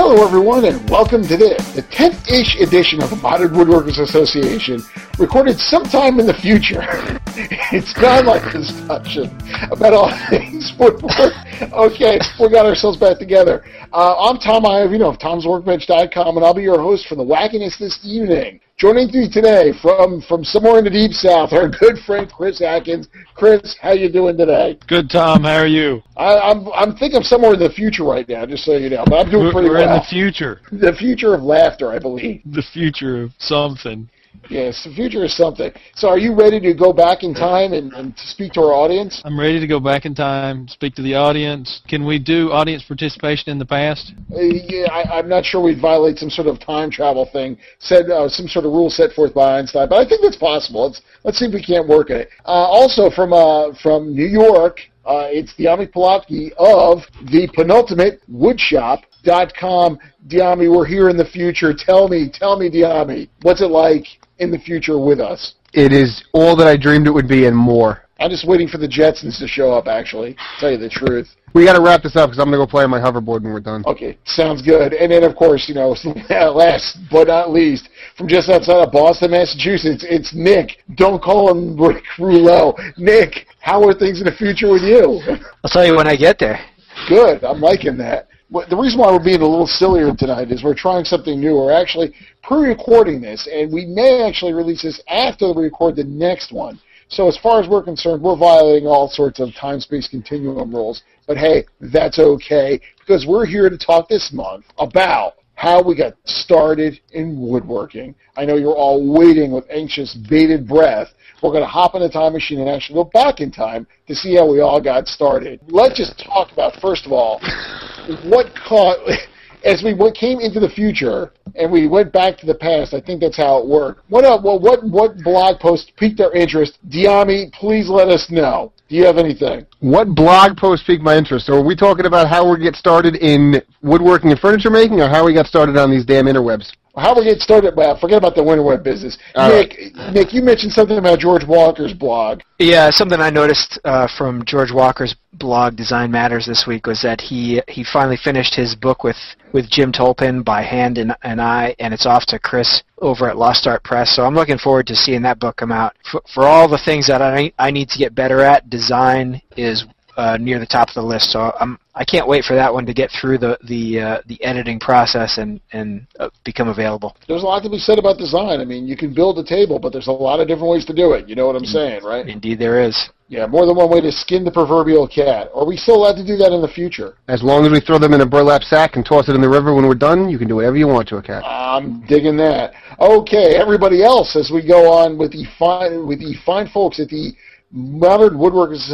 Hello, everyone, and welcome to this, the 10th-ish edition of the Modern Woodworkers Association, recorded sometime in the future. it's of like a discussion about all things woodwork. Okay, we got ourselves back together. Uh, I'm Tom Iovino of Tom'sWorkbench.com, and I'll be your host for the wackiness this evening. Joining me today from, from somewhere in the deep south, our good friend Chris Atkins. Chris, how you doing today? Good, Tom. How are you? I, I'm I'm I'm somewhere in the future right now, just so you know. But I'm doing We're, pretty we're well. in the future. the future of laughter, I believe. The future of something. Yes, the future is something. So, are you ready to go back in time and, and speak to our audience? I'm ready to go back in time, speak to the audience. Can we do audience participation in the past? Uh, yeah, I, I'm not sure we'd violate some sort of time travel thing, said uh, some sort of rule set forth by Einstein, but I think that's possible. Let's let's see if we can't work it. Uh, also from uh, from New York, uh, it's Dyami Plotke of the penultimate woodshop.com. Dyami, we're here in the future. Tell me, tell me, Dyami, what's it like in the future with us? It is all that I dreamed it would be and more. I'm just waiting for the Jetsons to show up, actually, tell you the truth. We got to wrap this up because I'm going to go play on my hoverboard when we're done. Okay, sounds good. And then, of course, you know, last but not least, from just outside of Boston, Massachusetts, it's Nick. Don't call him Rick Roulleau. Nick, how are things in the future with you? I'll tell you when I get there. Good. I'm liking that. The reason why we're being a little sillier tonight is we're trying something new. We're actually pre-recording this, and we may actually release this after we record the next one. So as far as we're concerned, we're violating all sorts of time-space continuum rules. But hey, that's okay because we're here to talk this month about how we got started in woodworking. I know you're all waiting with anxious, bated breath. We're going to hop in a time machine and actually go back in time to see how we all got started. Let's just talk about, first of all, what caught, as we came into the future and we went back to the past, I think that's how it worked. What, uh, what, what blog post piqued our interest? Dyami, please let us know. Do you have anything? What blog post piqued my interest? Are we talking about how we get started in woodworking and furniture making or how we got started on these damn interwebs? How do we get started? Well, forget about the winter web business. All Nick, Nick, you mentioned something about George Walker's blog. Yeah, something I noticed uh, from George Walker's blog Design Matters this week was that he he finally finished his book with with Jim Tolpin by hand and, and I, and it's off to Chris over at Lost Art Press. So I'm looking forward to seeing that book come out. For, for all the things that I I need to get better at, design is uh, near the top of the list. So I'm I can't wait for that one to get through the the uh, the editing process and and uh, become available. There's a lot to be said about design. I mean, you can build a table, but there's a lot of different ways to do it. You know what I'm saying, right? Indeed, there is. Yeah, more than one way to skin the proverbial cat. Are we still allowed to do that in the future? As long as we throw them in a burlap sack and toss it in the river when we're done, you can do whatever you want to a cat. I'm digging that. Okay, everybody else, as we go on with the fine with the fine folks at the Modern Woodworkers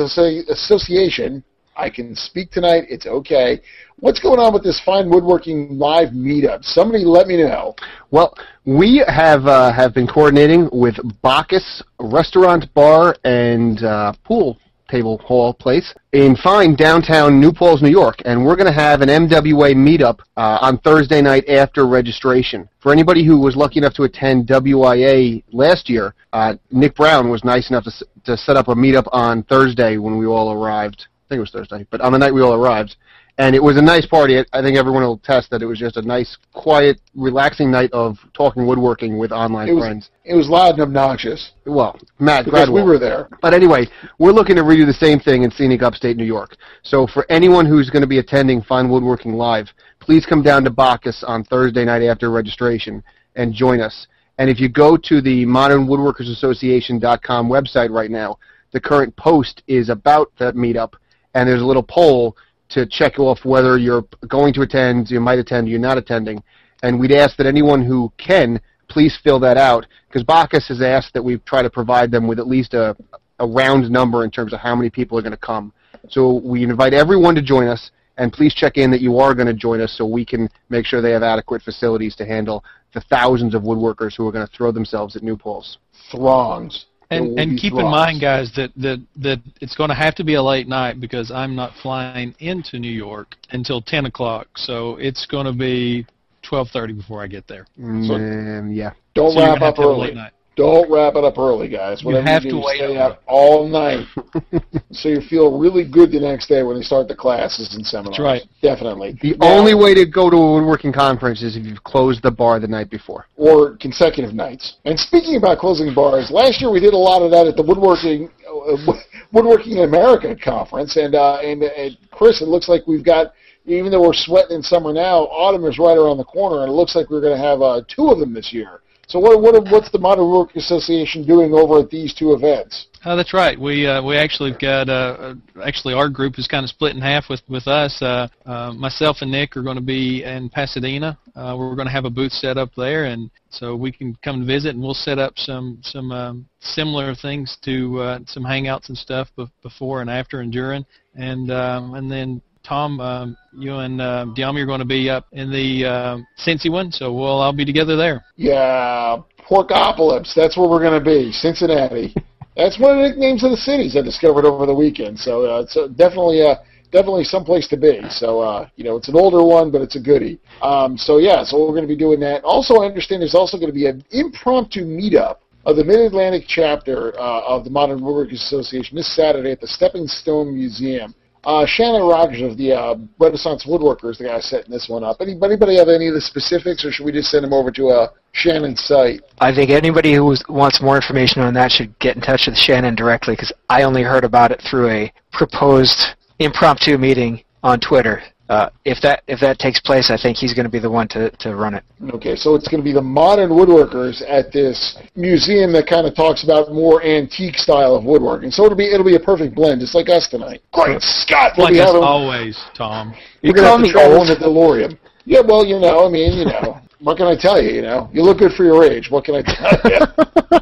Association. I can speak tonight. It's okay. What's going on with this fine woodworking live meetup? Somebody let me know. Well, we have uh, have been coordinating with Bacchus Restaurant, Bar, and uh, Pool Table Hall place in fine downtown New Paltz, New York, and we're going to have an MWA meetup uh, on Thursday night after registration. For anybody who was lucky enough to attend WIA last year, uh, Nick Brown was nice enough to, to set up a meetup on Thursday when we all arrived. I think it was Thursday, but on the night we all arrived. And it was a nice party. I- think everyone will attest that it was just a nice, quiet, relaxing night of talking woodworking with online It was friends. it was loud and obnoxious Well, Matt because we were there. But anyway, we're looking to redo the same thing in scenic upstate New York. So for anyone who's going to be attending Fine Woodworking Live, please come down to Bacchus on Thursday night after registration and join us. And if you go to the modernwoodworkersassociation.com website right now, the current post is about that meetup, and there's a little poll to check off whether you're going to attend, you might attend, you're not attending. And we'd ask that anyone who can, please fill that out, because Bacchus has asked that we try to provide them with at least a, a round number in terms of how many people are going to come. So we invite everyone to join us, and please check in that you are going to join us so we can make sure they have adequate facilities to handle the thousands of woodworkers who are going to throw themselves at New Paltz. Throngs. There will And and keep in mind, guys, that that that it's going to have to be a late night because I'm not flying into New York until 10 o'clock. So it's going to be 12:30 before I get there. So- Mm, yeah. Don't so wrap up to have a early. Late night. Don't wrap it up early, guys. You Whatever have do, to wait stay out all night, so you feel really good the next day when they start the classes and seminars. That's right. Definitely. The Now- only way to go to a woodworking conference is if you've closed the bar the night before. or consecutive nights. And speaking about closing bars, last year we did a lot of that at the Woodworking uh, Woodworking in America conference, and uh, and, and Chris, it looks like we've got. Even though we're sweating in summer now, autumn is right around the corner, and it looks like we're going to have uh, two of them this year. So what what what's the Modern Woodworking Association doing over at these two events? Oh, that's right. We uh, we actually got uh, actually our group is kind of split in half with with us. Uh, uh, myself and Nick are going to be in Pasadena. Uh, we're going to have a booth set up there, and so we can come and visit, and we'll set up some some um, similar things to uh, some hangouts and stuff be- before and after and during, and um, and then. Tom, um, you and uh, Dyami are going to be up in the uh, Cincy one, so we'll all be together there. Yeah, Porkopolis. That's where we're going to be, Cincinnati. That's one of the nicknames of the cities I discovered over the weekend. So uh, it's uh, definitely uh, definitely some place to be. So uh, you know, it's an older one, but it's a goodie. Um, so yeah, so we're going to be doing that. Also, I understand there's also going to be an impromptu meetup of the Mid-Atlantic chapter uh, of the Modern Woodworkers Association this Saturday at the Stepping Stone Museum. Uh, Shannon Rogers of the uh, Renaissance Woodworkers, the guy setting this one up. Anybody, anybody have any of the specifics, or should we just send them over to uh, Shannon's site? I think anybody who wants more information on that should get in touch with Shannon directly because I only heard about it through a proposed impromptu meeting on Twitter. Uh, if that if that takes place, I think he's going to be the one to, to run it. Okay, so it's going to be the modern woodworkers at this museum that kind of talks about more antique style of woodworking. So it'll be it'll be a perfect blend, just like us tonight. Great Scott! We'll Like us having- always, Tom. You we're gonna call have to me old? the DeLorean. Yeah, well, you know, I mean, you know, what can I tell you? You know, you look good for your age. What can I tell you?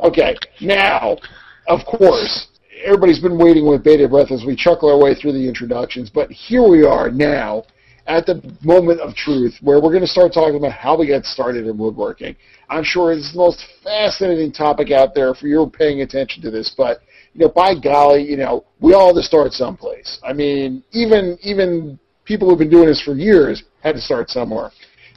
okay, now, of course, everybody's been waiting with bated breath as we chuckle our way through the introductions, but here we are now at the moment of truth where we're going to start talking about how we got started in woodworking. I'm sure it's the most fascinating topic out there for you're paying attention to this, but you know, by golly, you know, we all had to start someplace. I mean, even even people who've been doing this for years had to start somewhere.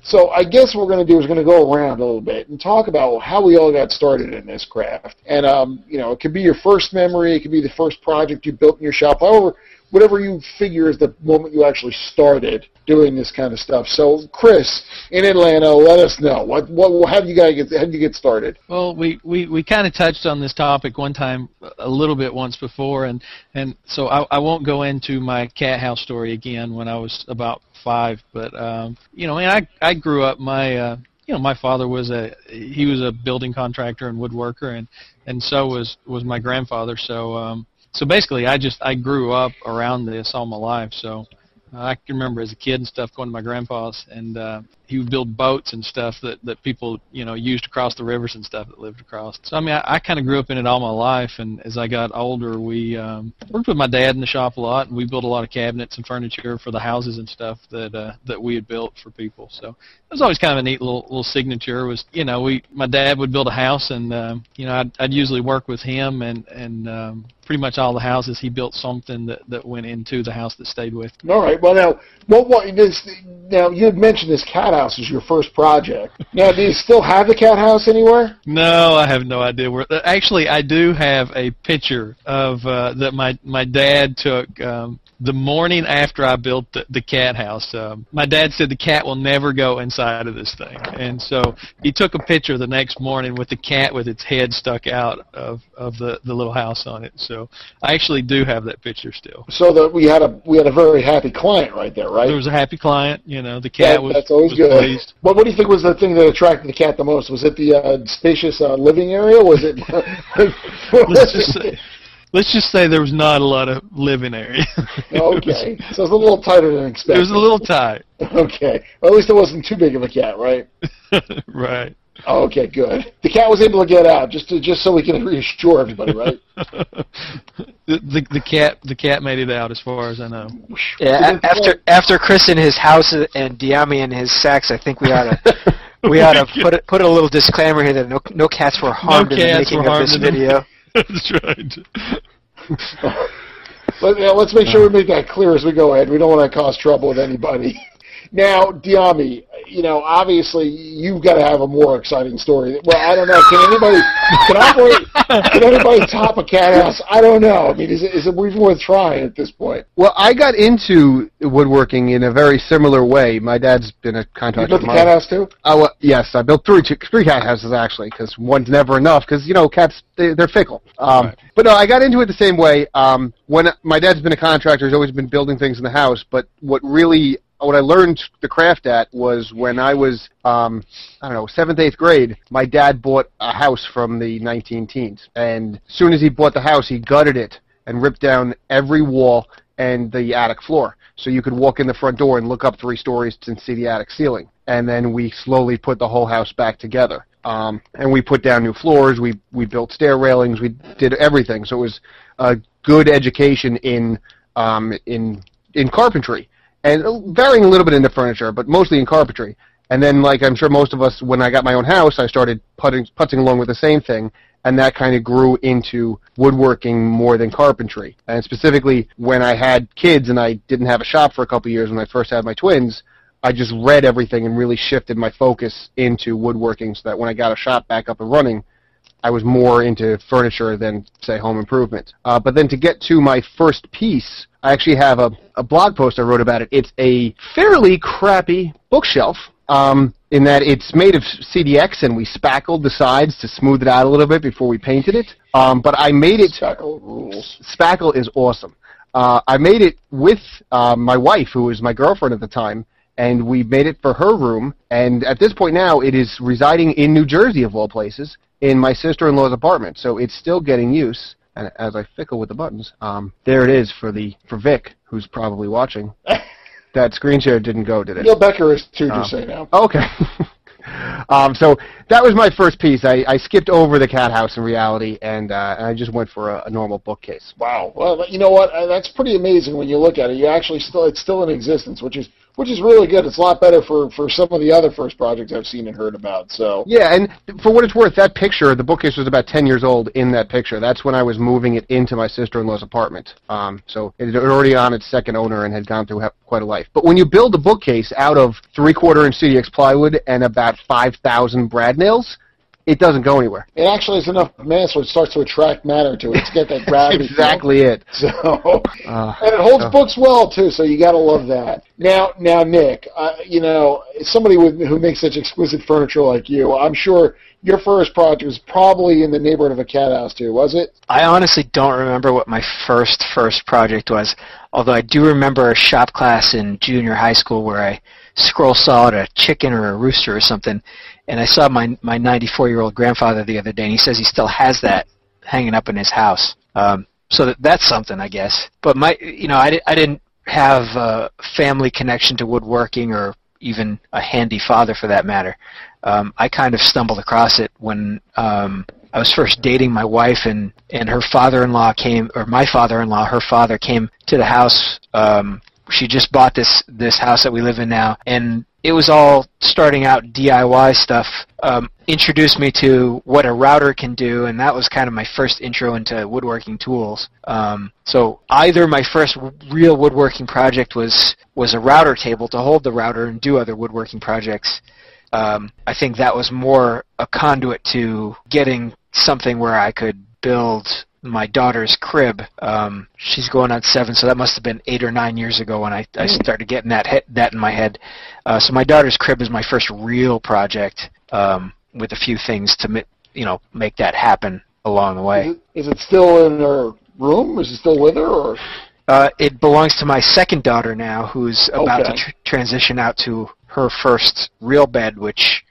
So I guess what we're going to do is going to go around a little bit and talk about how we all got started in this craft. And um, you know, it could be your first memory, it could be the first project you built in your shop, however, whatever you figure is the moment you actually started doing this kind of stuff. So, Chris in Atlanta, let us know what what how did you guys get how did you get started? Well, we, we, we kind of touched on this topic one time a little bit once before, and, and so I, I won't go into my cat house story again when I was about five. But um, you know, and I I grew up. My uh, you know my father was a he was a building contractor and woodworker, and and so was was my grandfather. So um, so basically, I just I grew up around this all my life. So I can remember as a kid and stuff going to my grandpa's, and uh, he would build boats and stuff that that people you know used to cross the rivers and stuff that lived across. So I mean, I, I kind of grew up in it all my life, and as I got older, we um, worked with my dad in the shop a lot, and we built a lot of cabinets and furniture for the houses and stuff that uh, that we had built for people. So it was always kind of a neat little little signature. Was you know we my dad would build a house, and um, you know I'd, I'd usually work with him, and and um, pretty much all the houses he built something that that went into the house that stayed with. All right. Well, now, what, what this? Now, you had mentioned this cat house as your first project. Now, do you still have the cat house anywhere? No, I have no idea where. Actually, I do have a picture of uh, that my my dad took um, the morning after I built the, the cat house. Um, my dad said the cat will never go inside of this thing, and so he took a picture the next morning with the cat with its head stuck out of of the the little house on it. So I actually do have that picture still. So that we had a we had a very happy client right there, right? There was a happy client, you know. The cat That- was that's always was good. pleased. What What do you think was the thing that attracted the cat the most? Was it the uh, spacious uh, living area? Was it? Let's just say, let's just say there was not a lot of living area. It was- okay, so it's a little tighter than expected. It was a little tight. Okay, well, at least it wasn't too big of a cat, right? right. Oh, okay, good. The cat was able to get out, just to, just so we can reassure everybody, right? the, the the cat the cat made it out as far as I know. Yeah, after after Chris in his house and Dyami in his sacks, I think we ought to we ought to put it, put a little disclaimer here that no no cats were harmed in the making were of this in the- video. That's right. Let, let's make sure we make that clear as we go ahead. We don't want to cause trouble with anybody. Now, Dyami, you know, obviously you've got to have a more exciting story. Well, I don't know. Can anybody can operate? Can anybody top a cat house? I don't know. I mean, is it is it even worth trying at this point? Well, I got into woodworking in a very similar way. My dad's been a You contractor. built of the cat house too? Oh, well, yes, I built three three cat houses actually, because one's never enough. Because you know, cats they, they're fickle. Um, Right. But no, I got into it the same way. Um, when my dad's been a contractor, he's always been building things in the house. But what really what I learned the craft at was when I was um, I don't know seventh eighth grade. My dad bought a house from the 19 teens, and as soon as he bought the house, he gutted it and ripped down every wall and the attic floor. So you could walk in the front door and look up three stories and see the attic ceiling. And then we slowly put the whole house back together. Um, and we put down new floors. We we built stair railings. We did everything. So it was a good education in um, in in carpentry and uh, varying a little bit into furniture, but mostly in carpentry. And then, like I'm sure most of us, when I got my own house, I started putting putzing along with the same thing, and that kind of grew into woodworking more than carpentry. And specifically, when I had kids and I didn't have a shop for a couple of years when I first had my twins, I just read everything and really shifted my focus into woodworking, so that when I got a shop back up and running, I was more into furniture than say home improvement. Uh, but then to get to my first piece, I actually have a, a blog post I wrote about it. It's a fairly crappy bookshelf. Um, in that it's made of CDX and we spackled the sides to smooth it out a little bit before we painted it. Um, but I made it Spackle rules. Spackle is awesome. Uh, I made it with uh, my wife, who was my girlfriend at the time, and we made it for her room. And at this point now, it is residing in New Jersey, of all places, in my sister-in-law's apartment. So it's still getting use. And as I fickle with the buttons, um, there it is for the for Vic, who's probably watching. that screen share didn't go, did it? Neil Becker is too, Oh. just say now. Okay. um, so that was my first piece. I, I skipped over the cat house in reality, and, uh, and I just went for a, a normal bookcase. Wow. Well, you know what? Uh, That's pretty amazing when you look at it. You actually still it's still in existence, which is which is really good. It's a lot better for for some of the other first projects I've seen and heard about. So Yeah, and for what it's worth, that picture, the bookcase was about 10 years old in that picture. That's when I was moving it into my sister-in-law's apartment. Um, so it had already on its second owner and had gone through quite a life. But when you build a bookcase out of three-quarter inch CDX plywood and about 5,000 brad nails, it doesn't go anywhere. it actually has enough mass where it starts to attract matter to it. to get that gravity. feel. exactly it. So Uh, and it holds so- books well too. So you got to love that. Now, now, Nick, uh, you know, somebody with, who makes such exquisite furniture like you, I'm sure your first project was probably in the neighborhood of a cat house too, was it? I honestly don't remember what my first first project was, although I do remember a shop class in junior high school where I scroll sawed a chicken or a rooster or something, and I saw my my 94 year old grandfather the other day, and he says he still has that hanging up in his house. Um, so that that's something, I guess. But my, you know, I, I didn't have a family connection to woodworking or even a handy father for that matter. Um, I kind of stumbled across it when um, I was first dating my wife, and and her father-in-law came, or my father-in-law, her father came to the house. Um, she just bought this this house that we live in now, and it was all starting out DIY stuff. Um, introduced me to what a router can do, and that was kind of my first intro into woodworking tools. Um, so either my first real woodworking project was was a router table to hold the router and do other woodworking projects. Um, I think that was more a conduit to getting something where I could build my daughter's crib. Um, she's going on seven, so that must have been eight or nine years ago when I, I started getting that he- that in my head. Uh, so my daughter's crib is my first real project um, with a few things to mi- you know make that happen along the way. Is it, is it still in her room? Is it still with her? Or Uh, it belongs to my second daughter now, who's about Okay. to tr- transition out to her first real bed, which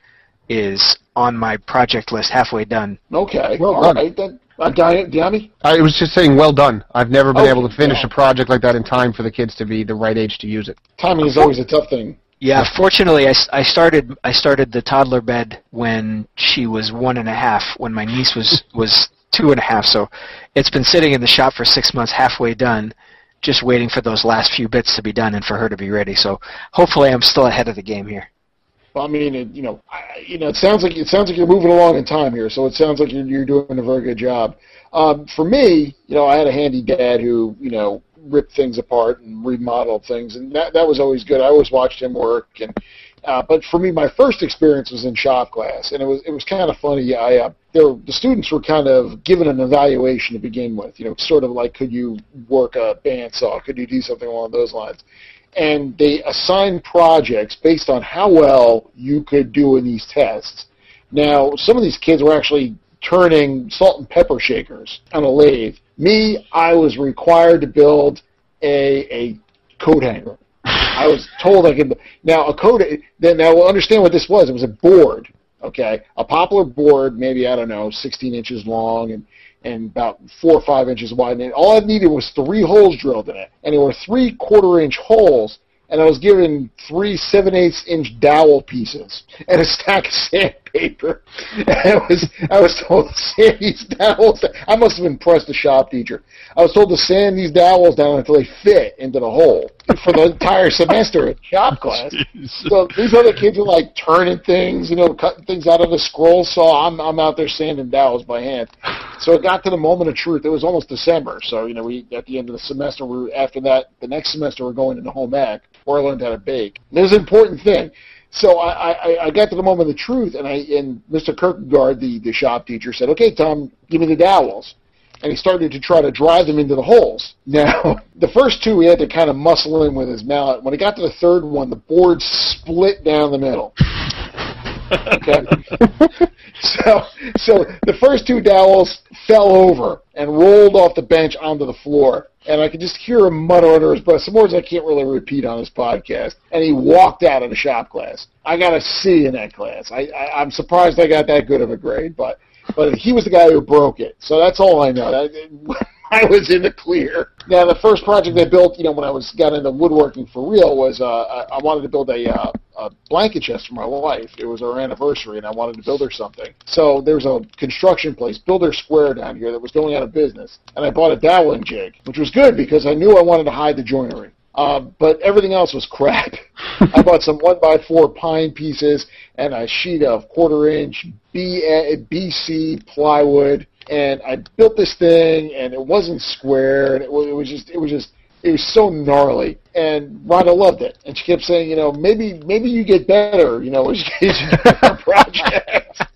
is on my project list, halfway done. okay, Well all done. right then. Uh, Di- Dyami? I was just saying, well done. I've never been Okay, able to finish yeah. a project like that in time for the kids to be the right age to use it. Timing is always a tough thing. Yeah, fortunately, I, I started I started the toddler bed when she was one and a half. When my niece was was two and a half, so it's been sitting in the shop for six months, halfway done, just waiting for those last few bits to be done and for her to be ready. So hopefully, I'm still ahead of the game here. I mean, it, you know, I, you know, it sounds like it sounds like you're moving along in time here. So it sounds like you're you're doing a very good job. Um, for me, you know, I had a handy dad who, you know, ripped things apart and remodeled things, and that that was always good. I always watched him work, and uh, but for me, my first experience was in shop class, and it was it was kind of funny. I uh, there, the students were kind of given an evaluation to begin with. You know, sort of like, could you work a bandsaw? Could you do something along those lines? And they assign projects based on how well you could do in these tests. Now, some of these kids were actually turning salt and pepper shakers on a lathe. Me, I was required to build a a coat hanger. I was told I could. Now a coat. Then now we'll understand what this was. It was a board. Okay, a poplar board, maybe I don't know, 16 inches long and and about four or five inches wide. And all I needed was three holes drilled in it, and there were three quarter inch holes and I was given three seven eighths inch dowel pieces and a stack of sandpaper. And I was I was told to sand these dowels. I must have impressed the shop teacher. I was told to sand these dowels down until they fit into the hole for the entire semester in shop class. So these other kids are like turning things, you know, cutting things out of the scroll saw. I'm I'm out there sanding dowels by hand. So it got to the moment of truth. It was almost December, so you know we at the end of the semester. We were, after that, the next semester we're going into home ec Where I learned how to bake. And it was an important thing. So I, I, I got to the moment of the truth, and I and Mr. Kierkegaard, the, the shop teacher, said, "Okay, Tom, give me the dowels." And he started to try to drive them into the holes. Now, the first two he had to kind of muscle in with his mallet. When he got to the third one, the board split down the middle. Okay. so, so the first two dowels fell over and rolled off the bench onto the floor and I could just hear him mutter under his breath some words I can't really repeat on this podcast. And he walked out of the shop class. I got a C in that class. I, I I'm surprised I got that good of a grade, but but he was the guy who broke it. So that's all I know. That, I was in the clear. Now, the first project I built, you know, when I was got into woodworking for real, was uh, I, I wanted to build a, uh, a blanket chest for my wife. It was our anniversary, and I wanted to build her something. So there's a construction place, Builder Square, down here that was going out of business, and I bought a doweling jig, which was good because I knew I wanted to hide the joinery. Uh, but everything else was crap. I bought some one by four pine pieces and a sheet of quarter inch B- BC plywood and I built this thing, and it wasn't square, and it was, it was just, it was just, it was so gnarly. And Rhonda loved it, and she kept saying, you know, maybe, maybe you get better, you know, as you get better projects.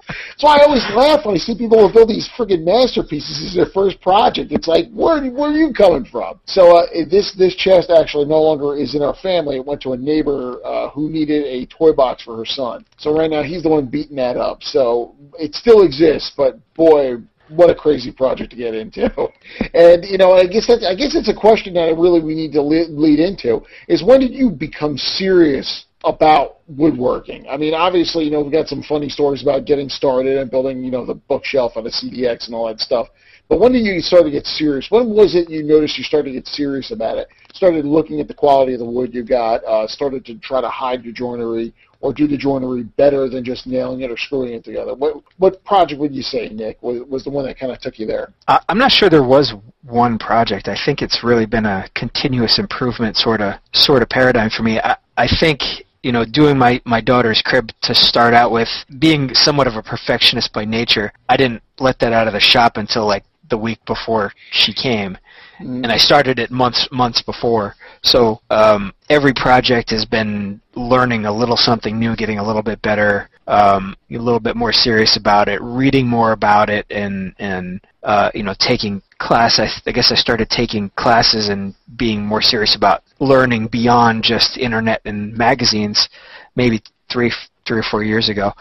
So I always laugh when I see people who build these friggin' masterpieces as their first project. It's like, where where are you coming from? So uh, this this chest actually no longer is in our family. It went to a neighbor uh, who needed a toy box for her son. So right now he's the one beating that up. So it still exists, but boy, what a crazy project to get into. And you know, I guess that I guess it's a question that really we need to lead into is when did you become serious about woodworking? I mean, obviously, you know, we've got some funny stories about getting started and building, you know, the bookshelf on the CDX and all that stuff. But when did you start to get serious? When was it you noticed you started to get serious about it? Started looking at the quality of the wood you got, uh, started to try to hide your joinery, or do the joinery better than just nailing it or screwing it together? What what project would you say, Nick, was, was the one that kind of took you there? Uh, I'm not sure there was one project. I think it's really been a continuous improvement sort of sort of paradigm for me. I, I think you know, doing my, my daughter's crib to start out with, being somewhat of a perfectionist by nature, I didn't let that out of the shop until like the week before she came and I started it months months before. So um, every project has been learning a little something new, getting a little bit better, um, a little bit more serious about it, reading more about it, and and uh, you know taking class. I, I guess I started taking classes and being more serious about learning beyond just internet and magazines, maybe three three or four years ago.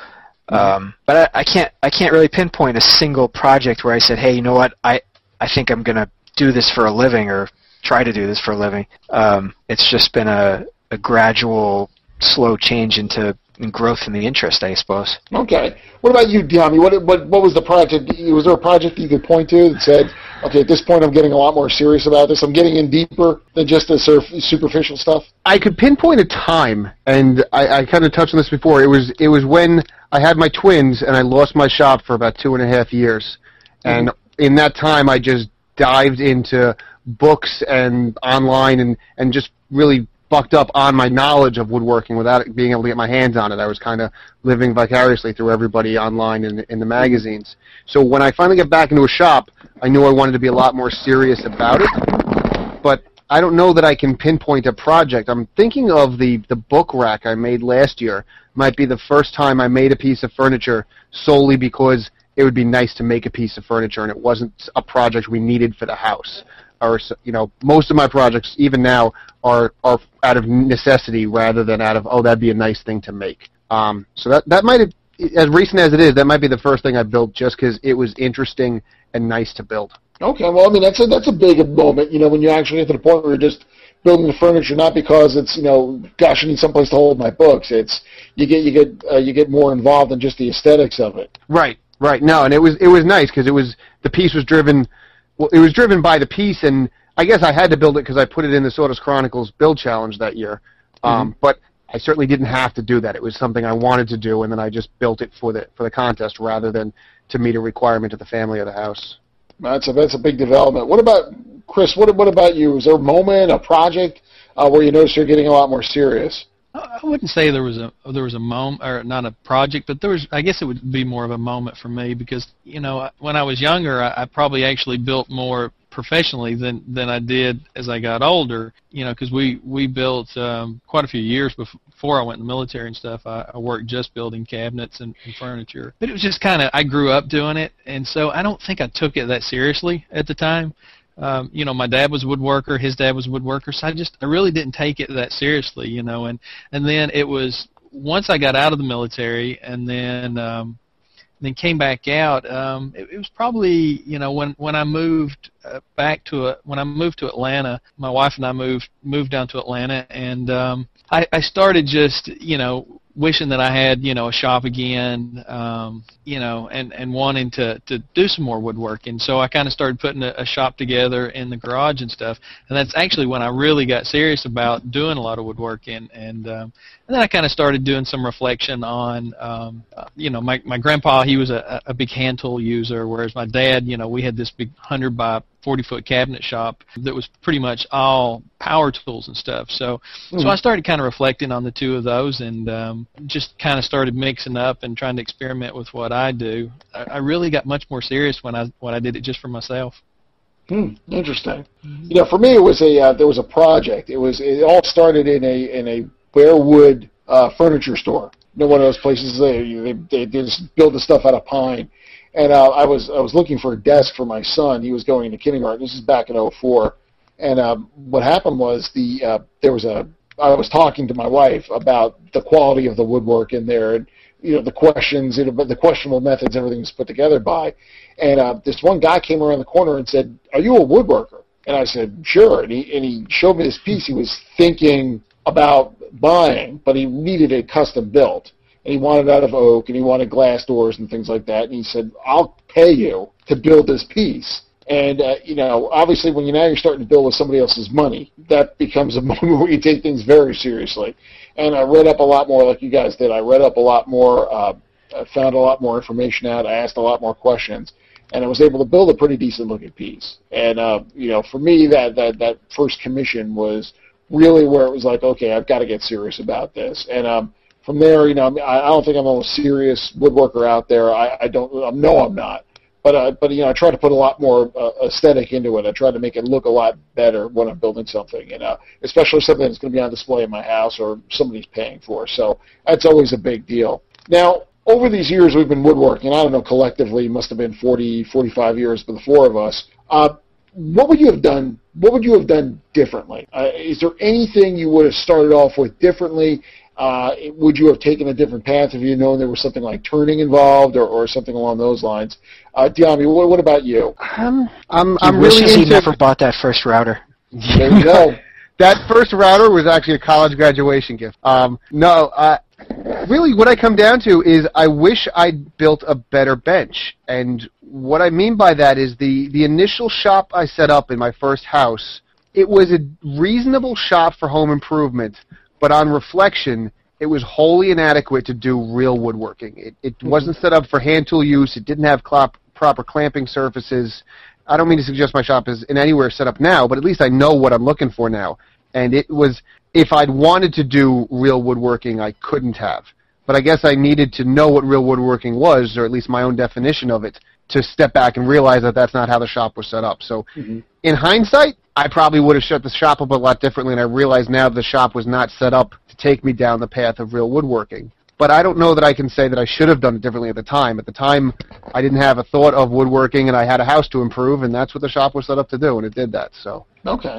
Um, but I, I can't I can't really pinpoint a single project where I said, hey, you know what, I I think I'm gonna do this for a living or try to do this for a living. Um, it's just been a, a gradual, slow change into growth in the interest, I suppose. Okay. What about you, Dyami? What, what what was the project? Was there a project you could point to that said, okay, at this point I'm getting a lot more serious about this. I'm getting in deeper than just the surf, superficial stuff. I could pinpoint a time, and I, I kind of touched on this before. It was it was when I had my twins, and I lost my shop for about two and a half years, mm-hmm. and in that time I just dived into books and online and, and just really bucked up on my knowledge of woodworking without being able to get my hands on it. I was kind of living vicariously through everybody online in, in the magazines. So when I finally got back into a shop, I knew I wanted to be a lot more serious about it. But I don't know that I can pinpoint a project. I'm thinking of the the book rack I made last year. Might be the first time I made a piece of furniture solely because it would be nice to make a piece of furniture and it wasn't a project we needed for the house. Or you know, most of my projects even now are are out of necessity rather than out of oh that'd be a nice thing to make. Um, so that that might have as recent as it is, that might be the first thing I built just because it was interesting and nice to build. Okay, well, I mean that's a that's a big moment, you know, when you actually get to the point where you're just building the furniture, not because it's you know, gosh, I need someplace to hold my books. It's you get you get uh, you get more involved in just the aesthetics of it. Right, right. No, and it was it was nice because it was the piece was driven, well, it was driven by the piece, and I guess I had to build it because I put it in the Sawdust Chronicles build challenge that year. Um, mm-hmm. But I certainly didn't have to do that. It was something I wanted to do, and then I just built it for the for the contest rather than to meet a requirement of the family or the house. That's a that's a big development. What about Chris? What what about you? Was there a moment, a project uh, where you noticed you're getting a lot more serious? I wouldn't say there was a there was a moment or not a project, but there was. I guess it would be more of a moment for me because you know when I was younger, I, I probably actually built more professionally than than I did as I got older. You know, because we we built um, quite a few years before I went in the military and stuff. I, I worked just building cabinets and, and furniture, but it was just kind of I grew up doing it, and so I don't think I took it that seriously at the time. Um, you know, my dad was a woodworker, his dad was a woodworker, so I just I really didn't take it that seriously, you know, and and then it was once I got out of the military and then um then came back out. Um, it, it was probably you know when when I moved uh, back to a, when I moved to Atlanta, my wife and I moved moved down to Atlanta, and um, I, I started just you know wishing that I had you know a shop again, um, you know, and and wanting to to do some more woodworking. So I kind of started putting a, a shop together in the garage and stuff. And that's actually when I really got serious about doing a lot of woodworking. And um, and then I kind of started doing some reflection on, um, you know, my my grandpa he was a, a big hand tool user, whereas my dad, you know, we had this big hundred by 40 foot cabinet shop that was pretty much all power tools and stuff. So, mm. so. I started kind of reflecting on the two of those and um, just kind of started mixing up and trying to experiment with what I do. I, I really got much more serious when I when I did it just for myself. Hmm, interesting. Mm-hmm. You know, for me, it was a uh, there was a project. It was it all started in a in a Bearwood uh, furniture store. You know, one of those places they they they, they just build the stuff out of pine and uh, I was I was looking for a desk for my son. He was going into kindergarten. This is back in '04, and um, what happened was the uh, there was a I was talking to my wife about the quality of the woodwork in there, and you know the questions, you know, but the questionable methods everything was put together by, and uh, this one guy came around the corner and said, "Are you a woodworker?" And I said, "Sure." And he and he showed me this piece he was thinking about buying, but he needed it custom built and he wanted out of oak, and he wanted glass doors and things like that. And he said, "I'll pay you to build this piece." And uh, you know, obviously, when you now you're starting to build with somebody else's money, that becomes a moment where you take things very seriously. And I read up a lot more, like you guys did. I read up a lot more. Uh, I found a lot more information out. I asked a lot more questions, and I was able to build a pretty decent looking piece. And uh, you know, for me, that that that first commission was really where it was like, okay, I've got to get serious about this. And um, from there, you know, I, I don't think I'm most serious woodworker out there. I, I don't, I know I'm not. But, uh, but you know, I try to put a lot more uh, aesthetic into it. I try to make it look a lot better when I'm building something, and uh, especially something that's going to be on display in my house or somebody's paying for. So that's always a big deal. Now, over these years we've been woodworking, I don't know, collectively must have been 40, 45 years for the four of us. Uh, what would you have done? What would you have done differently? Uh, is there anything you would have started off with differently? Uh, would you have taken a different path if you'd known there was something like turning involved or, or something along those lines? Uh, Dyami, what, what about you? Um, I'm, I'm really into... he never bought that first router. There you go. that first router was actually a college graduation gift. Um, no, uh, really what I come down to is I wish I'd built a better bench. And what I mean by that is the, the initial shop I set up in my first house, it was a reasonable shop for home improvement – but on reflection, it was wholly inadequate to do real woodworking. It, it mm-hmm. wasn't set up for hand tool use. It didn't have clop, proper clamping surfaces. I don't mean to suggest my shop is in anywhere set up now, but at least I know what I'm looking for now. And it was, if I'd wanted to do real woodworking, I couldn't have. But I guess I needed to know what real woodworking was, or at least my own definition of it, to step back and realize that that's not how the shop was set up. So, Mm-hmm. in hindsight, I probably would have shut the shop up a lot differently, and I realize now the shop was not set up to take me down the path of real woodworking. But I don't know that I can say that I should have done it differently at the time. At the time, I didn't have a thought of woodworking, and I had a house to improve, and that's what the shop was set up to do, and it did that. So Okay.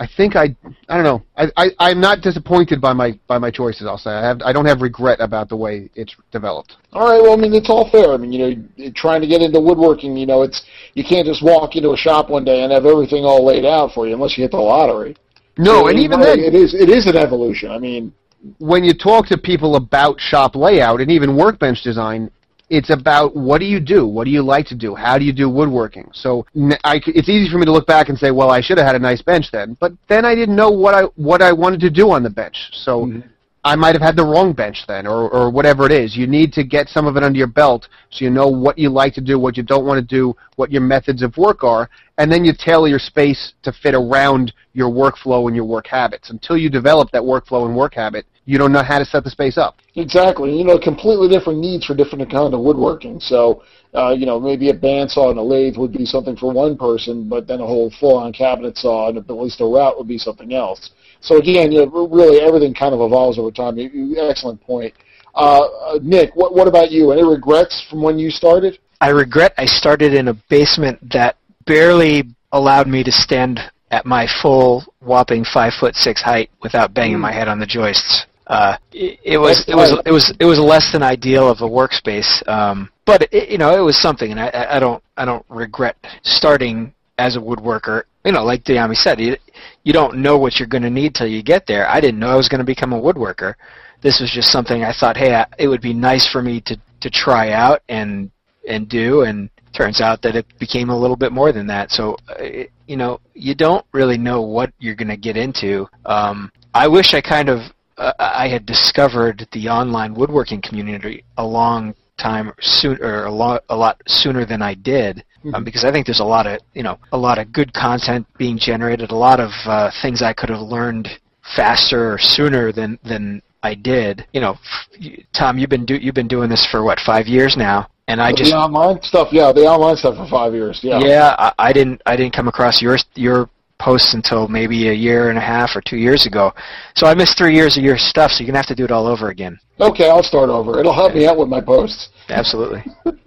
I think I, I don't know. I, I, I'm not disappointed by my by my choices. I'll say I have. I don't have regret about the way it's developed. All right. Well, I mean, it's all fair. I mean, you know, trying to get into woodworking, you know, it's you can't just walk into a shop one day and have everything all laid out for you unless you hit the lottery. No, So, and even then, it is it is an evolution. I mean, when you talk to people about shop layout and even workbench design, it's about what do you do? What do you like to do? How do you do woodworking? So I it's easy for me to look back and say, well, I should have had a nice bench then, but then I didn't know what I what I wanted to do on the bench. So mm-hmm. I might have had the wrong bench then, or or whatever it is. You need to get some of it under your belt so you know what you like to do, what you don't want to do, what your methods of work are, and then you tailor your space to fit around your workflow and your work habits. Until you develop that workflow and work habit, you don't know how to set the space up. Exactly. You know, completely different needs for different kind of woodworking. So, uh, you know, maybe a bandsaw and a lathe would be something for one person, but then a whole full-on cabinet saw and at least a route would be something else. So again, you know, really everything kind of evolves over time. You, you, excellent point. Uh, uh, Nick, what, what about you? Any regrets from when you started? I regret I started in a basement that barely allowed me to stand at my full whopping five foot six height without banging my head on the joists. Uh, it, it was it was it was it was less than ideal of a workspace, um, but it, you know it was something, and I- I, don't I don't regret starting as a woodworker. You know, like Dyami said, you you don't know what you're going to need till you get there. I didn't know I was going to become a woodworker. This was just something I thought, hey, I, it would be nice for me to to try out and and do, and turns out that it became a little bit more than that. So, uh, you know, you don't really know what you're going to get into. Um, I wish I kind of uh, I had discovered the online woodworking community a long time soon or a lot a lot sooner than I did um, because I think there's a lot of you know a lot of good content being generated a lot of uh, things I could have learned faster or sooner than than I did. You know f- Tom you've been do, you've been doing this for what five years now? And I just the online stuff, yeah, the online stuff for five years, yeah. yeah, I, I didn't I didn't come across your your posts until maybe a year and a half or two years ago. So I missed three years of your stuff. So you're gonna have to do it all over again. Okay, I'll start over. It'll help me out with my posts. Absolutely.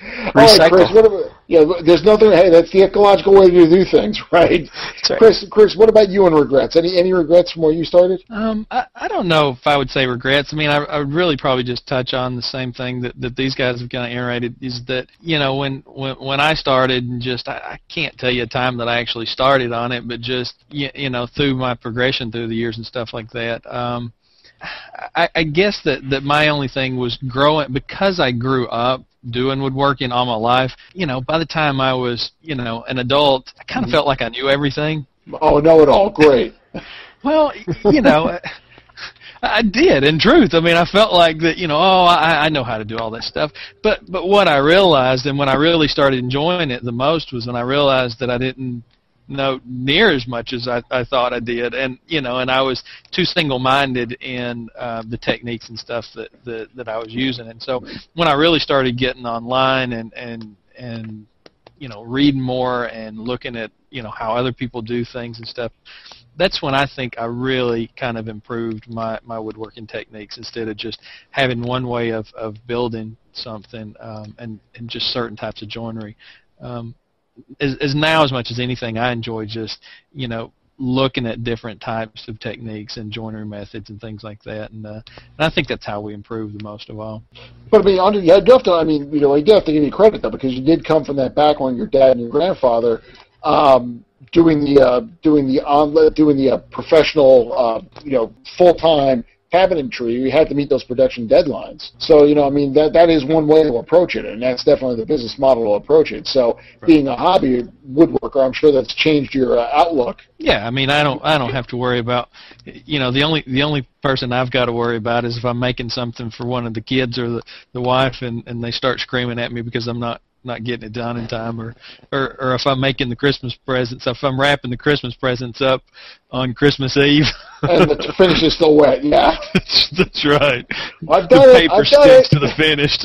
All right, Chris. Recycle. What about, yeah, there's nothing. Hey, that's the ecological way to do things, right? Right. Chris, Chris, what about you and regrets? Any any regrets from where you started? Um, I, I don't know if I would say regrets. I mean, I, I would really probably just touch on the same thing that, that these guys have kind of iterated is that you know when when when I started and just I, I can't tell you a time that I actually started on it, but just you, you know through my progression through the years and stuff like that. Um, I, I guess that that my only thing was growing because I grew up doing woodworking all my life. You know, by the time I was you know an adult, I kind of mm-hmm. felt like I knew everything. Oh, know it all. Great. Well, you know, I did. In truth, I mean, I felt like that. You know, oh, I, I know how to do all that stuff. But but what I realized, and when I really started enjoying it the most, was when I realized that I didn't know near as much as I, I thought I did, and you know, and I was too single-minded in uh, the techniques and stuff that, that that I was using. And so when I really started getting online and and and you know reading more and looking at you know how other people do things and stuff that's when I think I really kind of improved my, my woodworking techniques instead of just having one way of, of building something um, and, and just certain types of joinery. Um, as, as now as much as anything, I enjoy just you know looking at different types of techniques and joinery methods and things like that, and, uh, and I think that's how we improve the most of all. But I mean, you do have to. I mean, you know, you do have to give you credit though, because you did come from that background. Your dad and your grandfather um, doing the uh, doing the on doing the uh, professional, uh, you know, full time cabinetry. You had to meet those production deadlines. So you know, I mean, that that is one way to approach it, and that's definitely the business model to approach it. So being a hobby woodworker, I'm sure that's changed your uh, outlook. Yeah, I mean, I don't, I don't have to worry about, you know, the only, the only person I've got to worry about is if I'm making something for one of the kids or the, the wife, and and they start screaming at me because I'm not not getting it done in time, or or or if I'm making the Christmas presents, if I'm wrapping the Christmas presents up on Christmas Eve. And the finish is still wet. Yeah, that's, right. I've The done it. paper I've done sticks it. to the finished.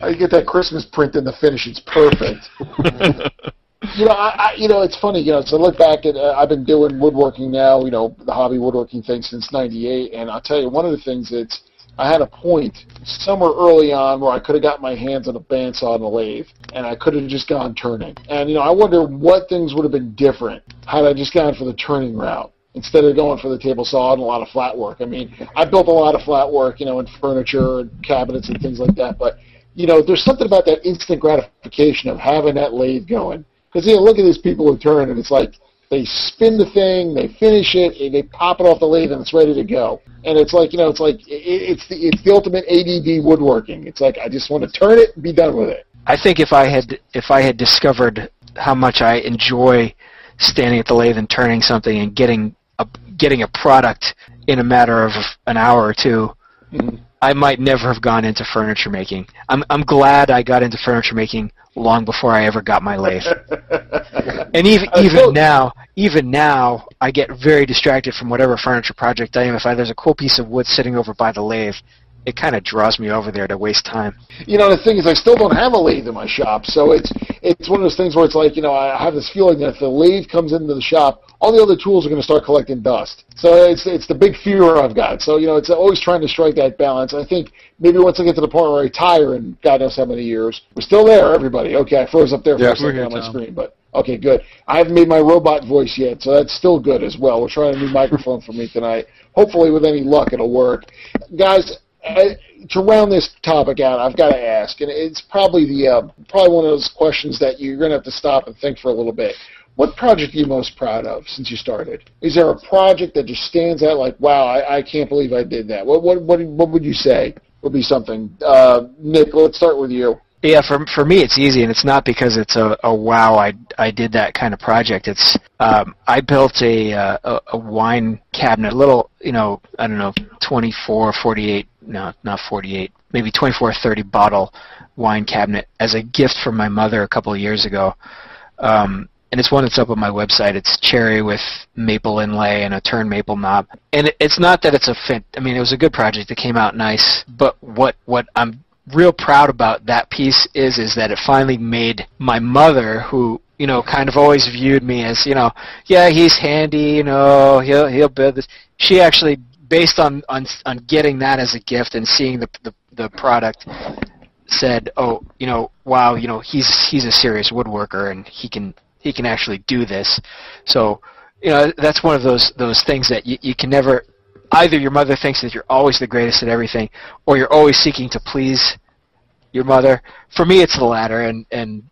I get that Christmas print in the finish. It's perfect. you know, I, I, you know, it's funny. You know, so look back at uh, I've been doing woodworking now. You know, the hobby woodworking thing since '98, and I'll tell you one of the things that's I had a point somewhere early on where I could have got my hands on a bandsaw and a lathe, and I could have just gone turning. And you know, I wonder what things would have been different had I just gone for the turning route instead of going for the table saw and a lot of flat work. I mean, I built a lot of flat work, you know, in furniture and cabinets and things like that. But you know, there's something about that instant gratification of having that lathe going. Because you know, look at these people who turn, and it's like they spin the thing, they finish it, they pop it off the lathe, and it's ready to go. And it's like you know, it's like it's the it's the ultimate ADD woodworking. It's like I just want to turn it and be done with it. I think if I had if I had discovered how much I enjoy standing at the lathe and turning something and getting a, getting a product in a matter of an hour or 2 mm-hmm. I might never have gone into furniture making. I'm I'm glad I got into furniture making long before I ever got my lathe. and even uh, even now, even now, I get very distracted from whatever furniture project I am. If I, there's a cool piece of wood sitting over by the lathe, it kind of draws me over there to waste time. You know, the thing is, I still don't have a lathe in my shop, so it's it's one of those things where it's like, you know, I have this feeling that if the lathe comes into the shop, all the other tools are going to start collecting dust. So it's it's the big fear I've got. So you know, it's always trying to strike that balance. I think maybe once I get to the point where I retire, and God knows how many years, we're still there, everybody. Okay, I froze up there for yeah, a second on my Tom. screen, but okay, good. I haven't made my robot voice yet, so that's still good as well. We're trying a new microphone for me tonight. Hopefully, with any luck, it'll work. Guys, uh, to round this topic out, I've got to ask, and it's probably the uh, probably one of those questions that you're going to have to stop and think for a little bit. What project are you most proud of since you started? Is there a project that just stands out like, wow, I, I can't believe I did that? What what what, what would you say would be something? Uh, Nick, let's start with you. Yeah, for for me it's easy, and it's not because it's a, a wow I I did that kind of project. It's um, I built a, uh, a a wine cabinet, a little you know I don't know 24, 48, no not 48, maybe 24, 30 bottle wine cabinet as a gift from my mother a couple of years ago. Um, and it's one that's up on my website. It's cherry with maple inlay and a turn maple knob. And it, it's not that it's a fit. I mean, it was a good project. It came out nice. But what what I'm real proud about that piece is is that it finally made my mother who you know kind of always viewed me as you know yeah he's handy you know he'll he'll build this she actually based on on on getting that as a gift and seeing the the, the product said oh you know wow you know he's he's a serious woodworker and he can he can actually do this so you know that's one of those those things that you, you can never either your mother thinks that you're always the greatest at everything, or you're always seeking to please your mother. For me, it's the latter, and and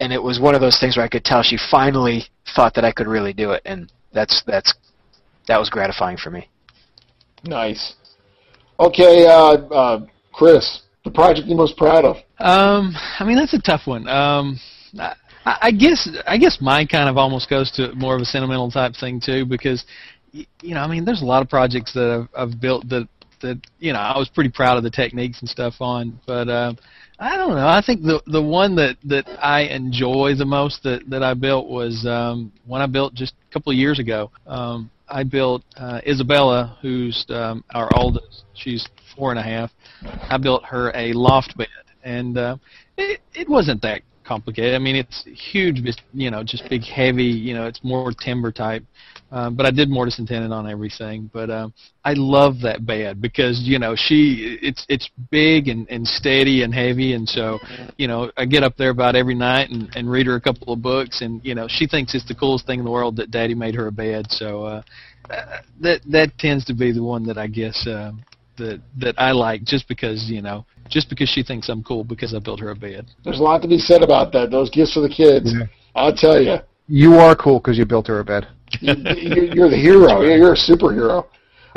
and it was one of those things where I could tell she finally thought that I could really do it, and that's that's that was gratifying for me. Nice. Okay, uh, uh, Chris, the project you're most proud of? Um, I mean that's a tough one. Um, I, I guess I guess mine kind of almost goes to more of a sentimental type thing too, because you know, I mean, there's a lot of projects that I've, I've built that that you know I was pretty proud of the techniques and stuff on, but uh, I don't know. I think the the one that that I enjoy the most that that I built was um, one I built just a couple of years ago. Um, I built uh, Isabella, who's um, our oldest. She's four and a half. I built her a loft bed, and uh, it it wasn't that complicated. I mean, it's huge, you know, just big, heavy. You know, it's more timber type. Um, but I did mortise and tenon on everything. But um, I love that bed because you know she it's it's big and and steady and heavy, and so you know I get up there about every night and and read her a couple of books, and you know she thinks it's the coolest thing in the world that Daddy made her a bed. So uh, that that tends to be the one that I guess. Uh, that that I like just because you know just because she thinks I'm cool because I built her a bed. There's a lot to be said about that. Those gifts for the kids. Yeah. I'll tell you. You are cool because you built her a bed. you're the hero. You're a superhero.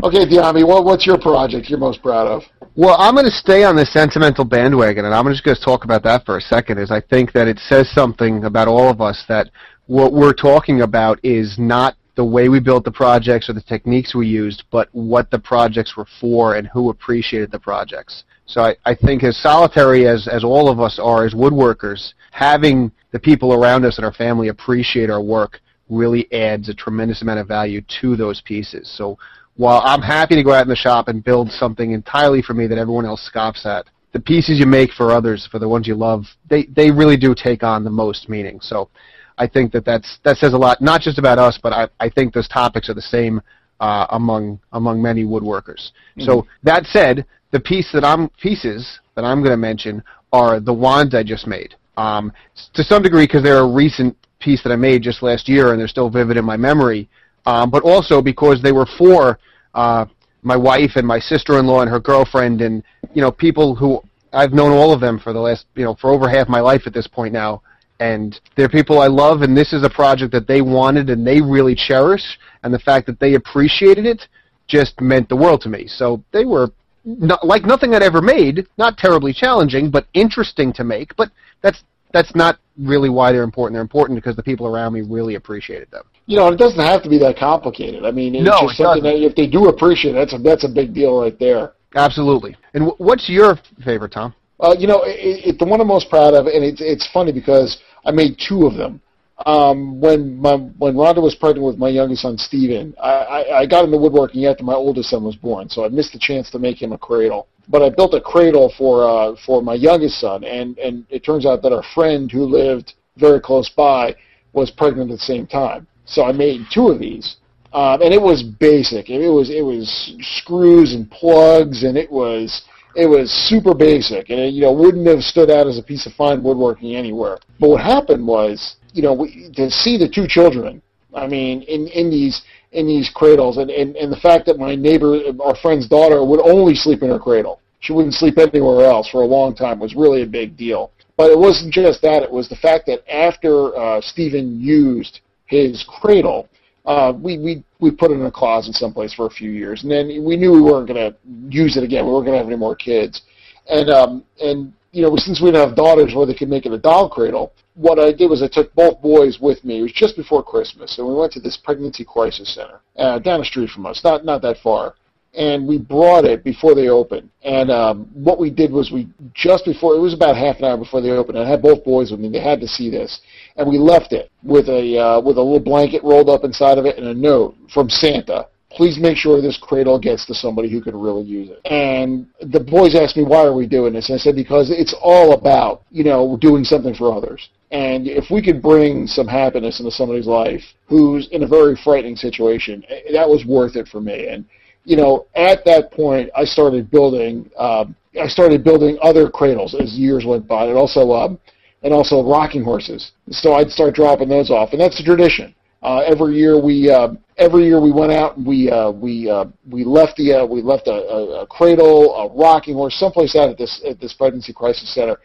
Okay, Dyami, what, what's your project you're most proud of? Well, I'm going to stay on the sentimental bandwagon, and I'm just going to talk about that for a second. Is I think that it says something about all of us that what we're talking about is not the way we built the projects or the techniques we used, but what the projects were for and who appreciated the projects. So I, I think as solitary as, as all of us are as woodworkers, having the people around us and our family appreciate our work really adds a tremendous amount of value to those pieces. So while I'm happy to go out in the shop and build something entirely for me that everyone else scoffs at, the pieces you make for others, for the ones you love, they they really do take on the most meaning. So, I think that that's that says a lot, not just about us, but I I think those topics are the same uh, among among many woodworkers. Mm-hmm. So that said, the piece that I'm pieces that I'm going to mention are the wands I just made. Um, to some degree, because they're a recent piece that I made just last year, and they're still vivid in my memory. Um, but also because they were for uh, my wife and my sister-in-law and her girlfriend, and you know people who I've known all of them for the last you know for over half my life at this point now and they're people I love, and this is a project that they wanted and they really cherish, and the fact that they appreciated it just meant the world to me. So they were not, like nothing I'd ever made, not terribly challenging, but interesting to make. But that's that's not really why they're important. They're important because the people around me really appreciated them. You know, it doesn't have to be that complicated. I mean, it's no, just it something doesn't. that if they do appreciate it, that's a that's a big deal right there. Absolutely. And w- what's your favorite, Tom? Uh, you know, it, it, the one I'm most proud of, and it's it's funny because I made two of them. Um, when my when Rhonda was pregnant with my youngest son Steven, I, I, I got into woodworking after my oldest son was born, so I missed the chance to make him a cradle. But I built a cradle for uh, for my youngest son, and and it turns out that our friend who lived very close by was pregnant at the same time. So I made two of these, um, and it was basic. It was it was screws and plugs, and it was it was super basic, and it, you know wouldn't have stood out as a piece of fine woodworking anywhere. But what happened was, you know, we, to see the two children. I mean, in in these in these cradles, and, and and the fact that my neighbor, our friend's daughter, would only sleep in her cradle. She wouldn't sleep anywhere else for a long time. Was really a big deal. But it wasn't just that. It was the fact that after uh, Stephen used his cradle, uh, we we we put it in a closet someplace for a few years, and then we knew we weren't going to use it again. We weren't going to have any more kids, and um, and you know since we didn't have daughters where they could make it a doll cradle, what I did was I took both boys with me. It was just before Christmas, and we went to this pregnancy crisis center uh, down the street from us, not not that far and we brought it before they opened. And um, what we did was we just before it was about half an hour before they opened. I had both boys with me; they had to see this, and we left it with a uh, with a little blanket rolled up inside of it and a note from Santa. Please make sure this cradle gets to somebody who could really use it. And the boys asked me, why are we doing this? And I said, because it's all about, you know, doing something for others. And if we could bring some happiness into somebody's life who's in a very frightening situation, eh, that was worth it for me. And you know, at that point, I started building. Um, I started building other cradles as years went by, and also um, and also rocking horses. So I'd start dropping those off, and that's a tradition. Uh, every year we uh, every year we went out and we uh, we uh, we left the uh, we left a, a, a cradle, a rocking horse, someplace out at this at this pregnancy crisis center.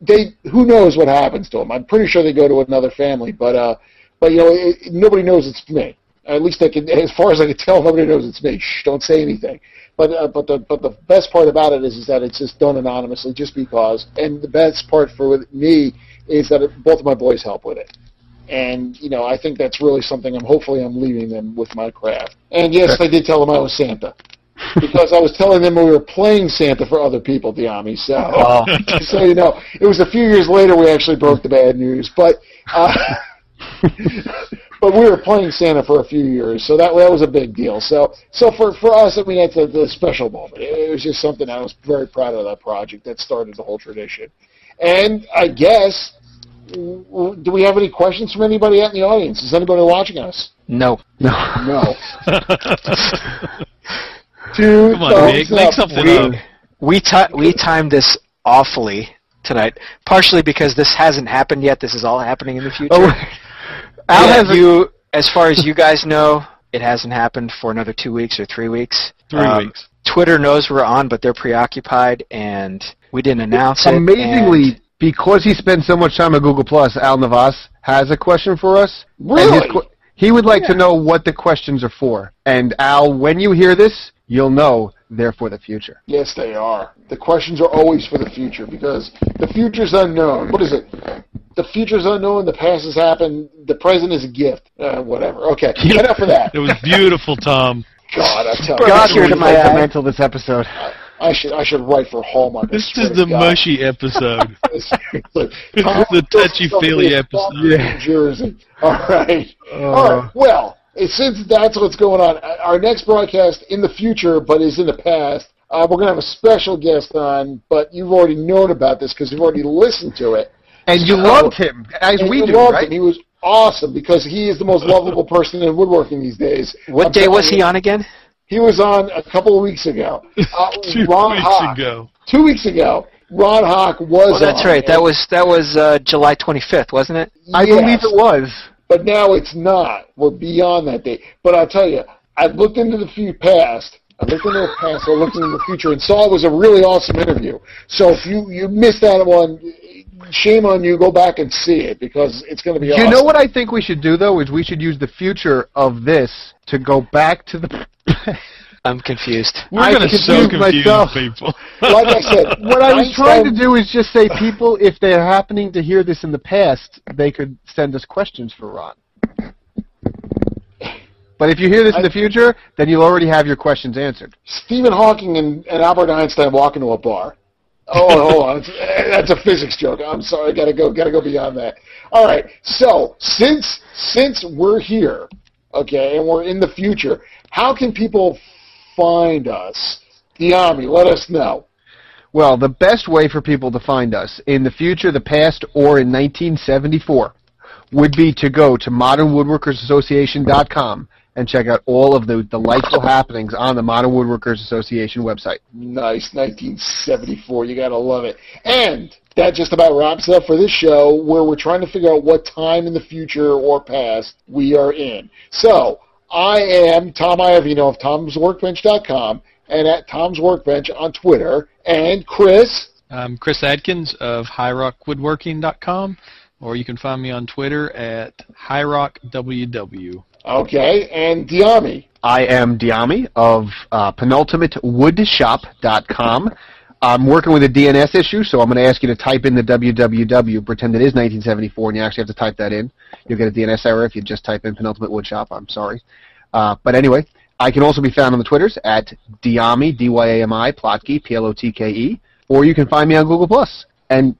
They who knows what happens to them? I'm pretty sure they go to another family, but uh, but you know it, nobody knows it's me. At least I can, as far as I can tell, nobody knows it's me. Shh, don't say anything. But uh, but the but the best part about it is is that it's just done anonymously, just because. And the best part for me is that it, both of my boys help with it. And you know, I think that's really something. I'm hopefully I'm leaving them with my craft. And yes, I did tell them I was Santa. because I was telling them we were playing Santa for other people, Dyami. So, oh. so you know, it was a few years later we actually broke the bad news. But uh, but we were playing Santa for a few years, so that that was a big deal. So so for for us, I mean, that's a, a special moment. It, it was just something I was very proud of that project that started the whole tradition. And I guess, do we have any questions from anybody out in the audience? Is anybody watching us? No. No. No. Two Come on, Nick, make something we, up. We, ti- we timed this awfully tonight, partially because this hasn't happened yet. This is all happening in the oh, future. Oh, Al yeah, has you, as far as you guys know, it hasn't happened for another two weeks or three weeks. Three um, weeks. Twitter knows we're on, but they're preoccupied, and we didn't announce it. Amazingly, because he spends so much time at Google Plus, Al Navas has a question for us. Really? Qu- he would like yeah. to know what the questions are for. And Al, when you hear this, you'll know they're for the future. Yes, they are. The questions are always for the future because the future's unknown. What is it? The future's unknown. The past has happened. The present is a gift. Uh, whatever. Okay. Enough of that. It was beautiful, Tom. God, I tell you. God, you're mental this episode. I should I should write for Hallmark. This is the God. mushy episode. this is the touchy feely episode. Yeah. New Jersey. All right. Uh, All right. Well, since that's what's going on, our next broadcast in the future, but is in the past, Uh, we're going to have a special guest on, but you've already known about this because you've already listened to it. And you So- loved him, as and we do, loved right? him. He was awesome because he is the most lovable person in woodworking these days. What I'm day telling was he on again? He was on a couple of weeks ago. Uh, Two Ron weeks Hock. ago. Two weeks ago, Ron Hock was. Oh, that's on, right. That was that was uh, July 25th, wasn't it? I believe it was. But now it's not. We're beyond that date. But I'll tell you, I've looked into the few past. I looked into the past. I looked into the future, and saw it was a really awesome interview. So if you you missed that one, shame on you. Go back and see it because it's going to be. You awesome. know what I think we should do though is we should use the future of this to go back to the. I'm confused. We're I going to so confuse myself. people. Like I said, what I was trying to do is just say people, if they're happening to hear this in the past, they could send us questions for Ron. But if you hear this in the future, then you'll already have your questions answered. Stephen Hawking and, and Albert Einstein walk into a bar. Oh, oh, oh hold on. That's a physics joke. I'm sorry. I Gotta go. Gotta go beyond that. All right. So since since we're here, okay, and we're in the future, how can people find us? Dyami. Let us know. Well, the best way for people to find us in the future, the past, or in 1974 would be to go to modernwoodworkersassociation.com and check out all of the delightful happenings on the Modern Woodworkers Association website. Nice, 1974. You gotta love it. And that just about wraps up for this show, where we're trying to figure out what time in the future or past we are in. So I am Tom Iovino of Tom'sWorkbench.com and at Tom's Workbench on Twitter. And Chris, I'm Chris Adkins of HighRockWoodworking.com, or you can find me on Twitter at HighRockWW. Okay, and Dyami. I am Dyami of uh, penultimatewoodshop.com. I'm working with a DNS issue, so I'm going to ask you to type in the www, pretend it is 1974, and you actually have to type that in. You'll get a DNS error if you just type in penultimate woodshop. I'm sorry. Uh, but anyway, I can also be found on the Twitters at Dyami, D-Y-A-M-I, Plotke, P-L-O-T-K-E, or you can find me on Google+. Plus. And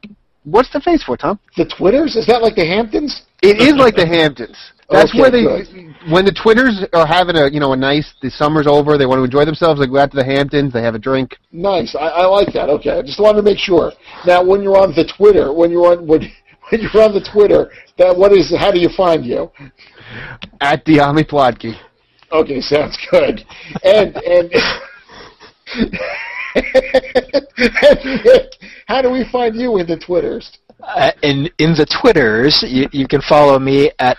what's the face for, Tom? The Twitters? Is that like the Hamptons? It is like the Hamptons. That's Okay, where they, good. when the Twitters are having a, you know, a nice, the summer's over, they want to enjoy themselves, they go out to the Hamptons, they have a drink. Nice. I, I like that. Okay. I just wanted to make sure. Now, when you're on the Twitter, when you're on when, when you're on the Twitter, that what is? How do you find you? At Dyami Plotke. Okay, sounds good. And and, how do we find you in the Twitters? Uh, in in the Twitters, you, you can follow me at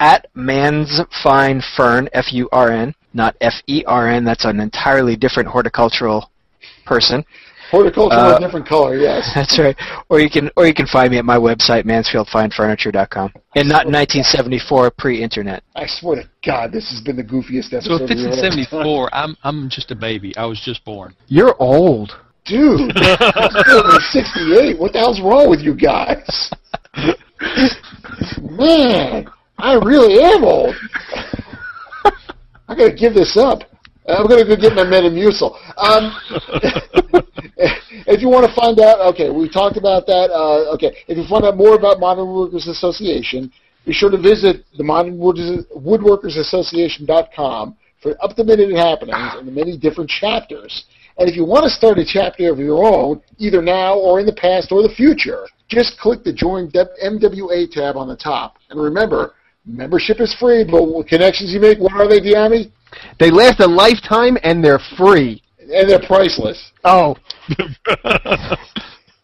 at Man's Fine Furn F U R N, not F E R N. That's an entirely different horticultural person. Horticulture Uh, a different color, yes. That's right. Or you can or you can find me at my website mansfieldfinefurniture.com. And not 1974 pre-internet. I swear to God, this has been the goofiest episode. So if it's in 74, I'm, I'm just a baby. I was just born. You're old. Dude, I'm 68. What the hell's wrong with you guys? Man, I really am old. I gotta give this up. I'm gonna go get my Metamucil. Um, if you want to find out, okay, we talked about that. Uh, okay, if you find out more about Modern Woodworkers Association, be sure to visit the Modern Wood- Woodworkers Association.com for up-to-minute happenings and the many different chapters. And if you want to start a chapter of your own, either now or in the past or the future, just click the Join MWA tab on the top. And remember, membership is free, but what connections you make, what are they, Dyami? They last a lifetime and they're free. And they're priceless. Oh.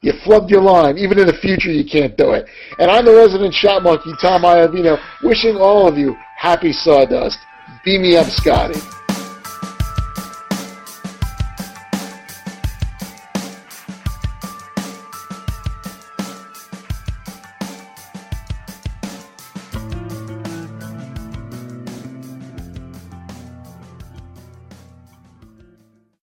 You flubbed your line. Even in the future, you can't do it. And I'm the resident shop monkey, Tom Iovino, wishing all of you happy sawdust. Beam me up, Scotty.